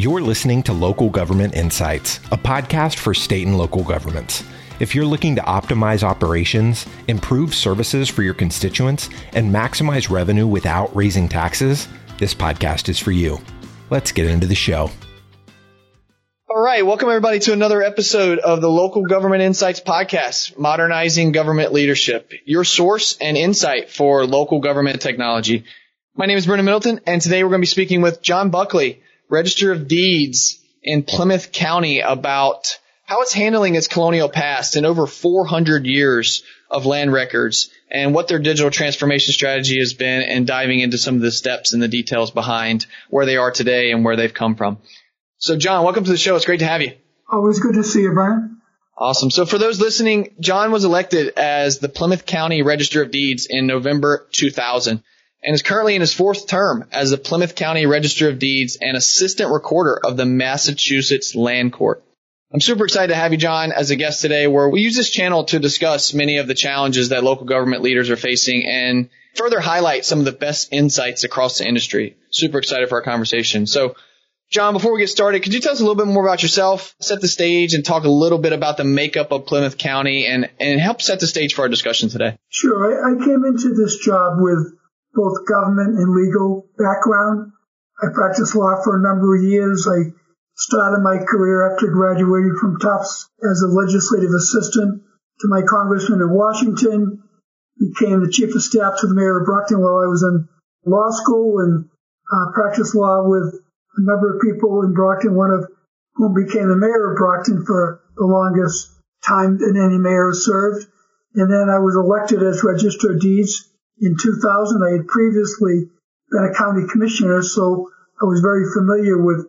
You're listening to Local Government Insights, a podcast for state and local governments. If you're looking to optimize operations, improve services for your constituents, and maximize revenue without raising taxes, this podcast is for you. Let's get into the show. All right, welcome everybody to another episode of the Local Government Insights podcast, modernizing government leadership, your source and insight for local government technology. My name is Brendan Middleton, and today we're going to be speaking with John Buckley, Register of Deeds in Plymouth County about how it's handling its colonial past and over 400 years of land records and what their digital transformation strategy has been and diving into some of the steps and the details behind where they are today and where they've come from. So John, welcome to the show. It's great to have you. Always good to see you, Brian. Awesome. So for those listening, John was elected as the Plymouth County Register of Deeds in November 2000 and is currently in his fourth term as the Plymouth County Register of Deeds and Assistant Recorder of the Massachusetts Land Court. I'm super excited to have you, John, as a guest today, where we use this channel to discuss many of the challenges that local government leaders are facing and further highlight some of the best insights across the industry. Super excited for our conversation. So, John, before we get started, could you tell us a little bit more about yourself, set the stage, and talk a little bit about the makeup of Plymouth County and, and help set the stage for our discussion today? Sure. I, I came into this job with both government and legal background. I practiced law for a number of years. I started my career after graduating from Tufts as a legislative assistant to my congressman in Washington, became the chief of staff to the mayor of Brockton while I was in law school and uh, practiced law with a number of people in Brockton, one of whom became the mayor of Brockton for the longest time that any mayor served. And then I was elected as Register of Deeds in 2000. I had previously been a county commissioner, so I was very familiar with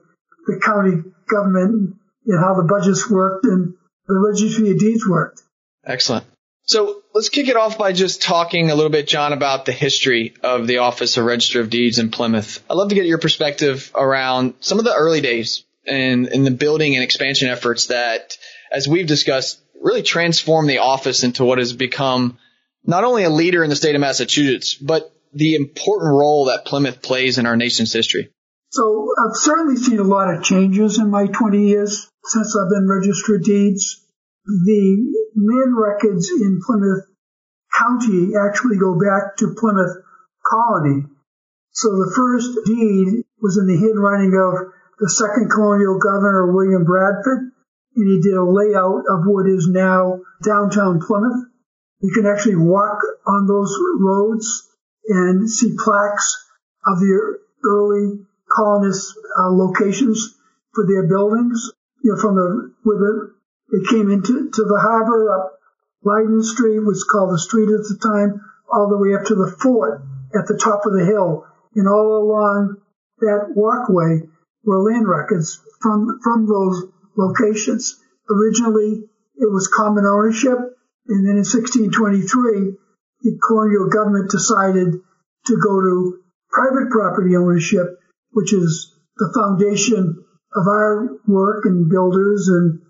the county government and how the budgets worked and the registry of deeds worked. Excellent. So let's kick it off by just talking a little bit, John, about the history of the Office of Register of Deeds in Plymouth. I'd love to get your perspective around some of the early days and in the building and expansion efforts that, as we've discussed, really transformed the office into what has become not only a leader in the state of Massachusetts, but the important role that Plymouth plays in our nation's history? So I've certainly seen a lot of changes in my 20 years since I've been registered deeds. The land records in Plymouth County actually go back to Plymouth Colony. So the first deed was in the handwriting of the second colonial governor, William Bradford, and he did a layout of what is now downtown Plymouth. You can actually walk on those roads and see plaques of the early colonist uh, locations for their buildings. You know, from the where the, they came into to the harbor up Leyden Street, which was called the street at the time, all the way up to the fort at the top of the hill, and all along that walkway were land records from from those locations. Originally, it was common ownership, and then in 1623, the colonial government decided to go to private property ownership, which is the foundation of our work and builders and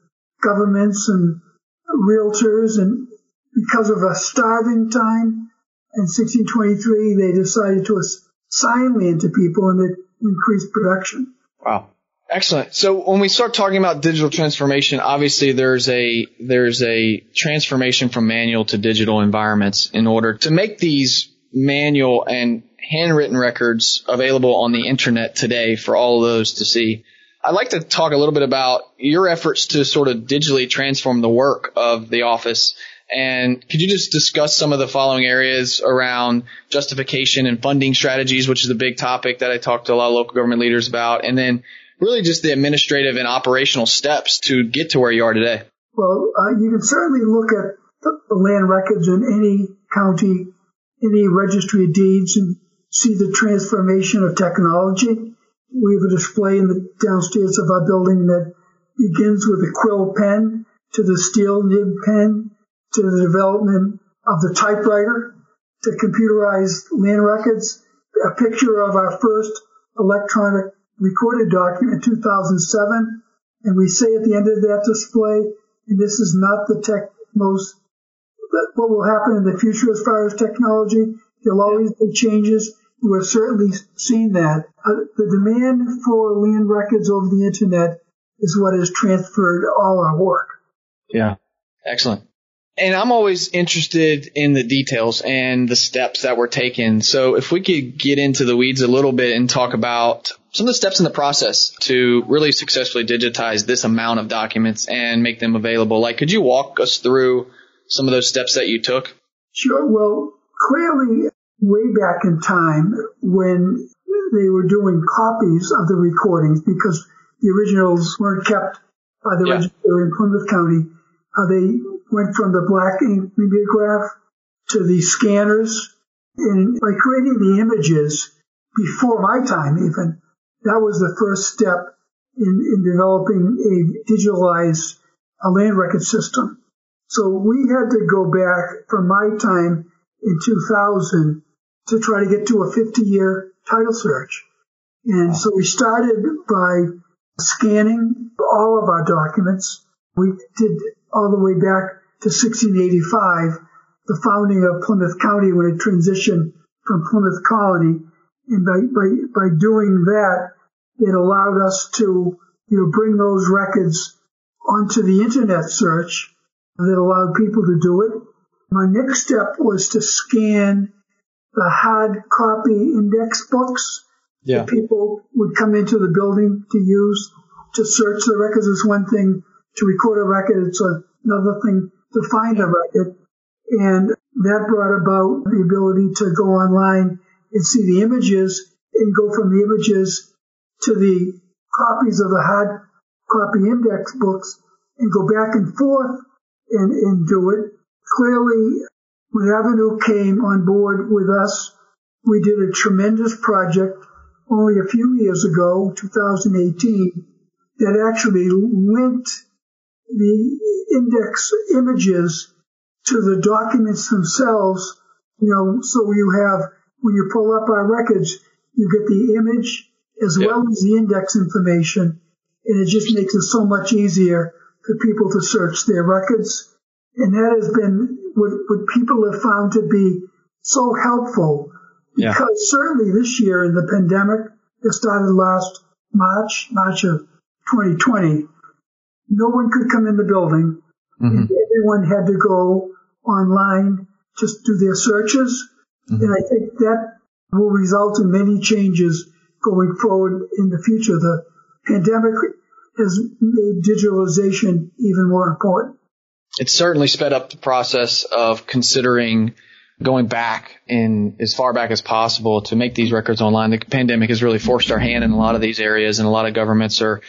governments and realtors. And because of a starving time in 1623, they decided to assign land to people and it increased production. Wow. Excellent. So when we start talking about digital transformation, obviously there's a there's a transformation from manual to digital environments in order to make these manual and handwritten records available on the internet today for all of those to see. I'd like to talk a little bit about your efforts to sort of digitally transform the work of the office. And could you just discuss some of the following areas around justification and funding strategies, which is a big topic that I talked to a lot of local government leaders about, and then really just the administrative and operational steps to get to where you are today? Well, uh, you can certainly look at the land records in any county, any registry of deeds and see the transformation of technology. We have a display in the downstairs of our building that begins with a quill pen to the steel nib pen to the development of the typewriter to computerized land records, a picture of our first electronic recorded document 2007, and we say at the end of that display, and this is not the tech most, what will happen in the future as far as technology. There'll always be changes, We have certainly seen that. Uh, the demand for land records over the internet is what has transferred all our work. Yeah. Excellent. And I'm always interested in the details and the steps that were taken. So if we could get into the weeds a little bit and talk about some of the steps in the process to really successfully digitize this amount of documents and make them available. Like, could you walk us through some of those steps that you took? Sure. Well, clearly way back in time when they were doing copies of the recordings because the originals weren't kept by the yeah. register in Plymouth County. Uh, they went from the black ink mimeograph to the scanners. And by creating the images before my time even, that was the first step in, in developing a digitalized a land record system. So we had to go back from my time in 2000 to try to get to a 50 year title search. And so we started by scanning all of our documents. We did all the way back to 1685, the founding of Plymouth County when it transitioned from Plymouth Colony. And by, by, by doing that, it allowed us to, you know, bring those records onto the internet search that allowed people to do it. My next step was to scan the hard copy index books yeah. that people would come into the building to use to search the records is one thing. To record a record, it's another thing to find a record. And that brought about the ability to go online and see the images and go from the images to the copies of the hard copy index books and go back and forth and, and do it. Clearly, when Avenu came on board with us, we did a tremendous project only a few years ago, 2018, that actually linked the index images to the documents themselves. You know, so you have, when you pull up our records, you get the image as yep. well as the index information. And it just makes it so much easier for people to search their records. And that has been what, what people have found to be so helpful because yeah. certainly this year in the pandemic that started last March, March of 2020, no one could come in the building. Mm-hmm. Everyone had to go online just do their searches. Mm-hmm. And I think that will result in many changes going forward in the future. The pandemic has made digitalization even more important. It certainly sped up the process of considering going back in as far back as possible to make these records online. The pandemic has really forced our hand in a lot of these areas and a lot of governments are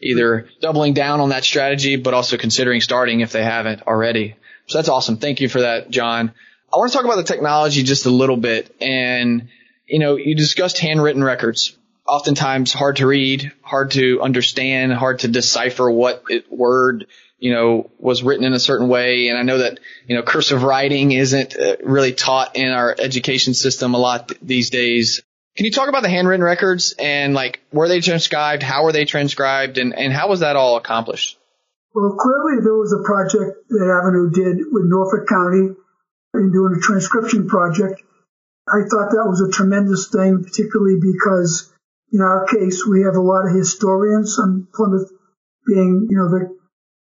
either doubling down on that strategy, but also considering starting if they haven't already. So that's awesome. Thank you for that, John. I want to talk about the technology just a little bit. And, you know, you discussed handwritten records. Oftentimes hard to read, hard to understand, hard to decipher what it, word, you know, was written in a certain way. And I know that, you know, cursive writing isn't uh, really taught in our education system a lot these days. Can you talk about the handwritten records and like were they transcribed? How were they transcribed? And, and how was that all accomplished? Well, clearly there was a project that Avenu did with Norfolk County in doing a transcription project. I thought that was a tremendous thing, particularly because in our case, we have a lot of historians on Plymouth being, you know, the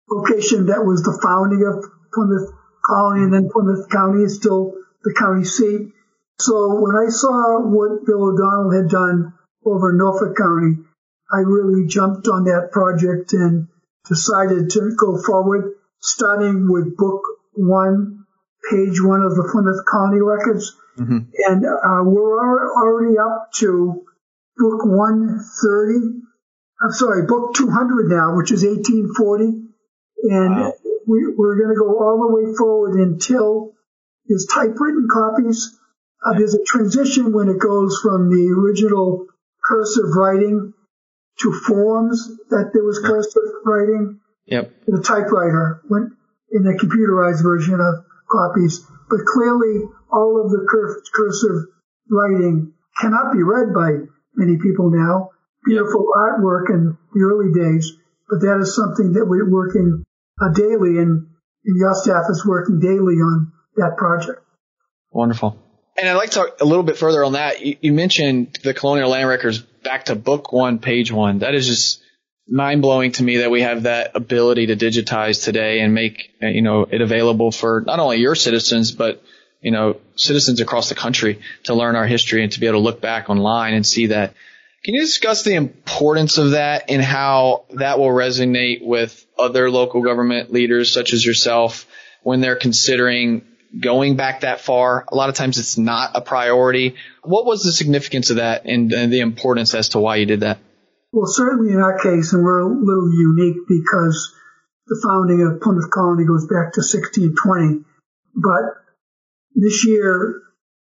location that was the founding of Plymouth Colony and then Plymouth County is still the county seat. So when I saw what Bill O'Donnell had done over Norfolk County, I really jumped on that project and decided to go forward, starting with book one, page one of the Plymouth Colony records. Mm-hmm. And uh, we're already up to book 130. I'm sorry, book 200 now, which is 1840. And wow. we, we're going to go all the way forward until there's typewritten copies uh, there's a transition when it goes from the original cursive writing to forms that there was cursive writing. Yep. The typewriter went in the computerized version of copies, but clearly all of the cursive writing cannot be read by many people now. Beautiful artwork in the early days, but that is something that we're working uh, daily and, and your staff is working daily on that project. Wonderful. and I'd like to talk a little bit further on that. You, you mentioned the colonial land records back to book one, page one. That is just mind blowing to me that we have that ability to digitize today and make, you know, it available for not only your citizens, but, you know, citizens across the country to learn our history and to be able to look back online and see that. Can you discuss the importance of that and how that will resonate with other local government leaders such as yourself when they're considering going back that far? A lot of times it's not a priority. What was the significance of that and, and the importance as to why you did that? Well, certainly in our case, and we're a little unique because the founding of Plymouth Colony goes back to 1620. But this year,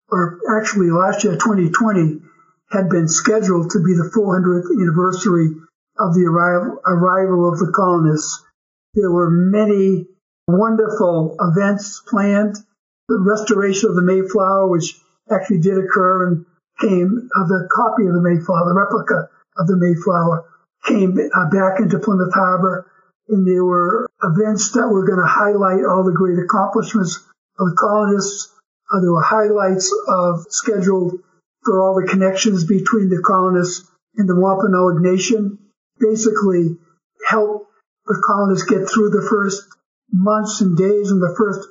or actually last year, 2020, had been scheduled to be the 400th anniversary of the arrival, arrival of the colonists. There were many wonderful events planned. The restoration of the Mayflower, which actually did occur and came of uh, the copy of the Mayflower, the replica of the Mayflower came uh, back into Plymouth Harbor, and there were events that were going to highlight all the great accomplishments of the colonists. Uh, there were highlights of scheduled for all the connections between the colonists and the Wampanoag Nation. Basically, help the colonists get through the first months and days and the first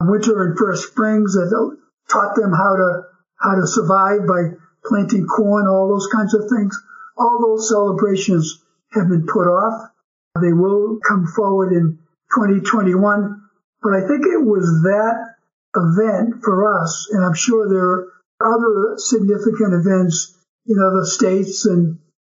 winter and first springs that taught them how to how to survive by planting corn, all those kinds of things. All those celebrations have been put off. They will come forward in 2021. But I think it was that event for us, and I'm sure there are other significant events in other states and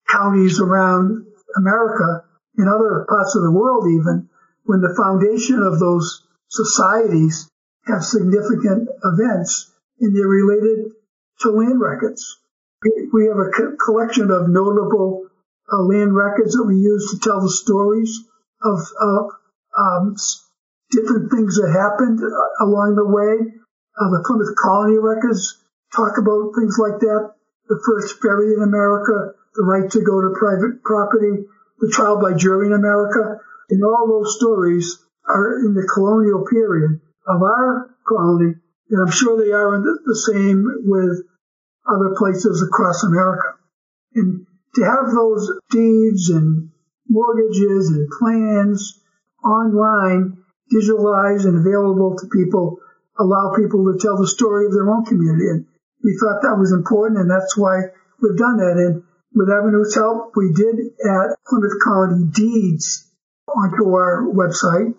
counties around America, in other parts of the world even, when the foundation of those societies have significant events and they're related to land records. We have a co- collection of notable uh, land records that we use to tell the stories of, um, different things that happened uh, along the way. Uh, the Plymouth Colony records talk about things like that. The first ferry in America, the right to go to private property, the trial by jury in America, and all those stories are in the colonial period of our colony, and I'm sure they are the, the same with other places across America. And to have those deeds and mortgages and plans online, digitalized and available to people, allow people to tell the story of their own community. And we thought that was important, and that's why we've done that. And with Avenu's help, we did add Plymouth Colony deeds onto our website.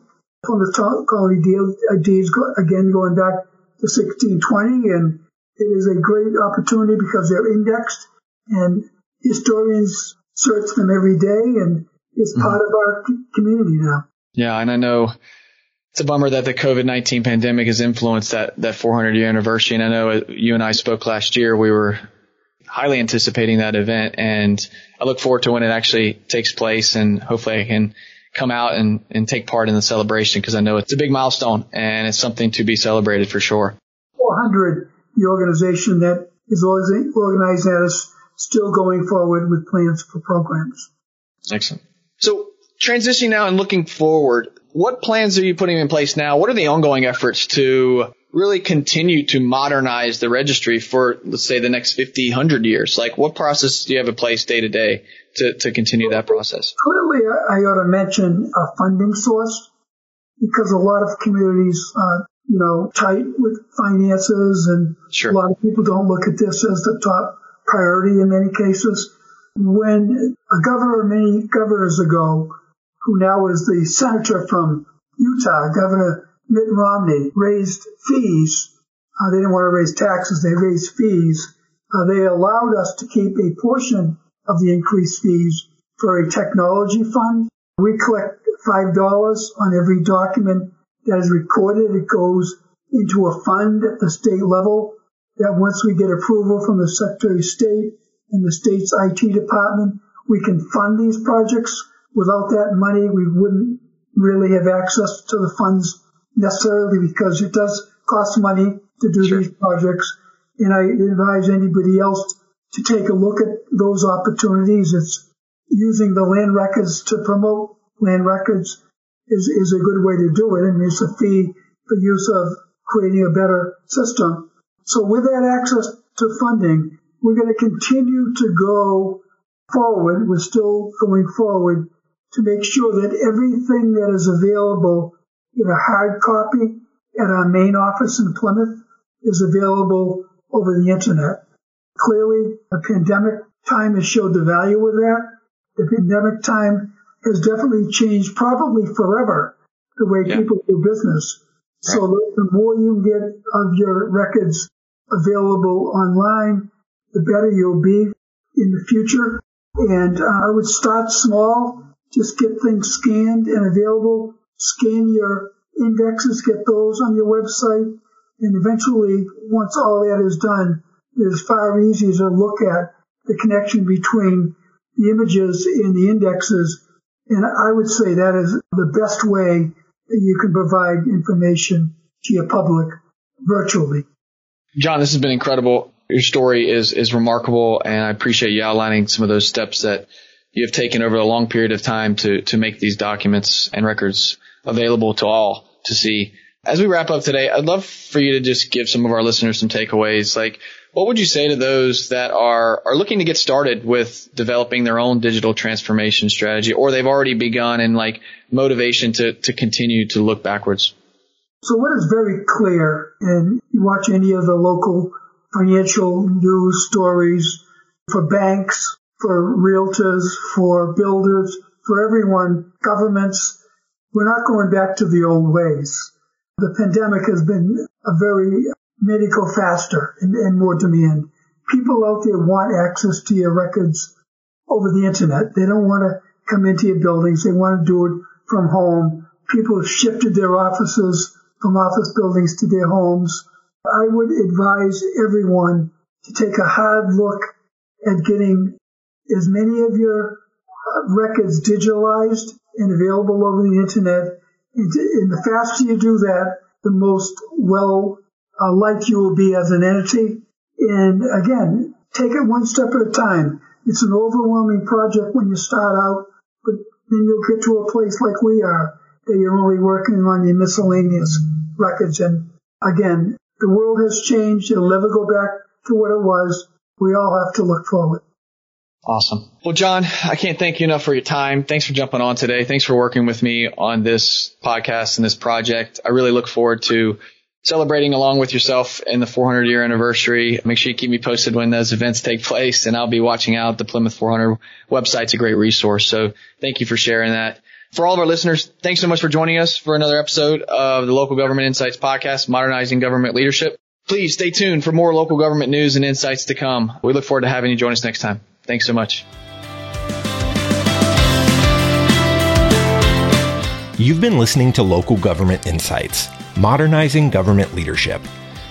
Plymouth Colony uh, deeds, again, going back to 1620, and it is a great opportunity because they're indexed and historians search them every day and it's mm-hmm. part of our community now. Yeah, and I know it's a bummer that the COVID-19 pandemic has influenced that, that 400 year anniversary. And I know you and I spoke last year. We were highly anticipating that event and I look forward to when it actually takes place and hopefully I can come out and, and take part in the celebration because I know it's a big milestone and it's something to be celebrated for sure. 400 the organization that is organized that is still going forward with plans for programs. Excellent. So transitioning now and looking forward, what plans are you putting in place now? What are the ongoing efforts to really continue to modernize the registry for, let's say, the next 50, 100 years? Like, what process do you have in place day to day to continue that process? Clearly, I ought to mention a funding source because a lot of communities uh, you know, tight with finances and sure. a lot of people don't look at this as the top priority in many cases. When a governor many governors ago, who now is the senator from Utah, Governor Mitt Romney, raised fees. Uh, they didn't want to raise taxes, they raised fees. Uh, they allowed us to keep a portion of the increased fees for a technology fund. We collect $5 on every document that is recorded. It goes into a fund at the state level that once we get approval from the Secretary of State and the state's IT department, we can fund these projects. Without that money, we wouldn't really have access to the funds necessarily because it does cost money to do sure. these projects. And I advise anybody else to take a look at those opportunities. It's using the land records to promote land records is, is a good way to do it. And it's a fee for use of creating a better system. So with that access to funding, we're going to continue to go forward. We're still going forward to make sure that everything that is available in a hard copy at our main office in Plymouth is available over the internet. Clearly, the pandemic time has showed the value of that. The pandemic time has definitely changed probably forever the way yeah. people do business. Right. So the more you get of your records available online, the better you'll be in the future. And uh, I would start small, just get things scanned and available, scan your indexes, get those on your website, and eventually, once all that is done, it's far easier to look at the connection between the images and the indexes. And I would say that is the best way that you can provide information to your public virtually. John, this has been incredible. Your story is, is remarkable and I appreciate you outlining some of those steps that you have taken over a long period of time to, to make these documents and records available to all to see. As we wrap up today, I'd love for you to just give some of our listeners some takeaways. Like, what would you say to those that are, are looking to get started with developing their own digital transformation strategy or they've already begun and like motivation to, to continue to look backwards? So what is very clear, and you watch any of the local financial news stories for banks, for realtors, for builders, for everyone, governments, we're not going back to the old ways. The pandemic has been a very it go faster and, and more demand. People out there want access to your records over the internet. They don't want to come into your buildings. They want to do it from home. People have shifted their offices from office buildings to their homes. I would advise everyone to take a hard look at getting as many of your records digitalized and available over the internet. And the faster you do that, the most well uh, liked you will be as an entity. And again, take it one step at a time. It's an overwhelming project when you start out, but then you'll get to a place like we are that you're only working on your miscellaneous records. And again, the world has changed. It'll never go back to what it was. We all have to look forward. Awesome. Well, John, I can't thank you enough for your time. Thanks for jumping on today. Thanks for working with me on this podcast and this project. I really look forward to celebrating along with yourself in the 400 year anniversary. Make sure you keep me posted when those events take place and I'll be watching out. The Plymouth 400 website's a great resource. So thank you for sharing that. For all of our listeners, thanks so much for joining us for another episode of the Local Government Insights podcast, modernizing government leadership. Please stay tuned for more local government news and insights to come. We look forward to having you join us next time. Thanks so much. You've been listening to Local Government Insights, modernizing government leadership.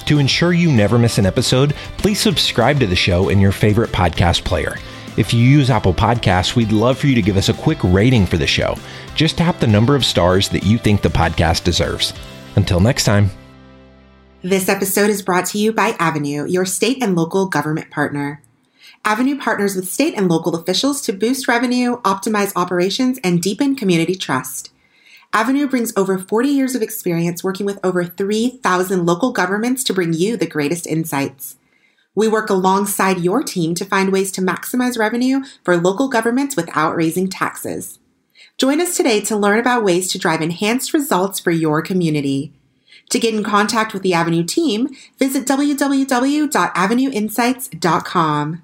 To ensure you never miss an episode, please subscribe to the show in your favorite podcast player. If you use Apple Podcasts, we'd love for you to give us a quick rating for the show. Just tap the number of stars that you think the podcast deserves. Until next time. This episode is brought to you by Avenu, your state and local government partner. Avenu partners with state and local officials to boost revenue, optimize operations, and deepen community trust. Avenu brings over 40 years of experience working with over 3,000 local governments to bring you the greatest insights. We work alongside your team to find ways to maximize revenue for local governments without raising taxes. Join us today to learn about ways to drive enhanced results for your community. To get in contact with the Avenu team, visit www.avenuinsights.com.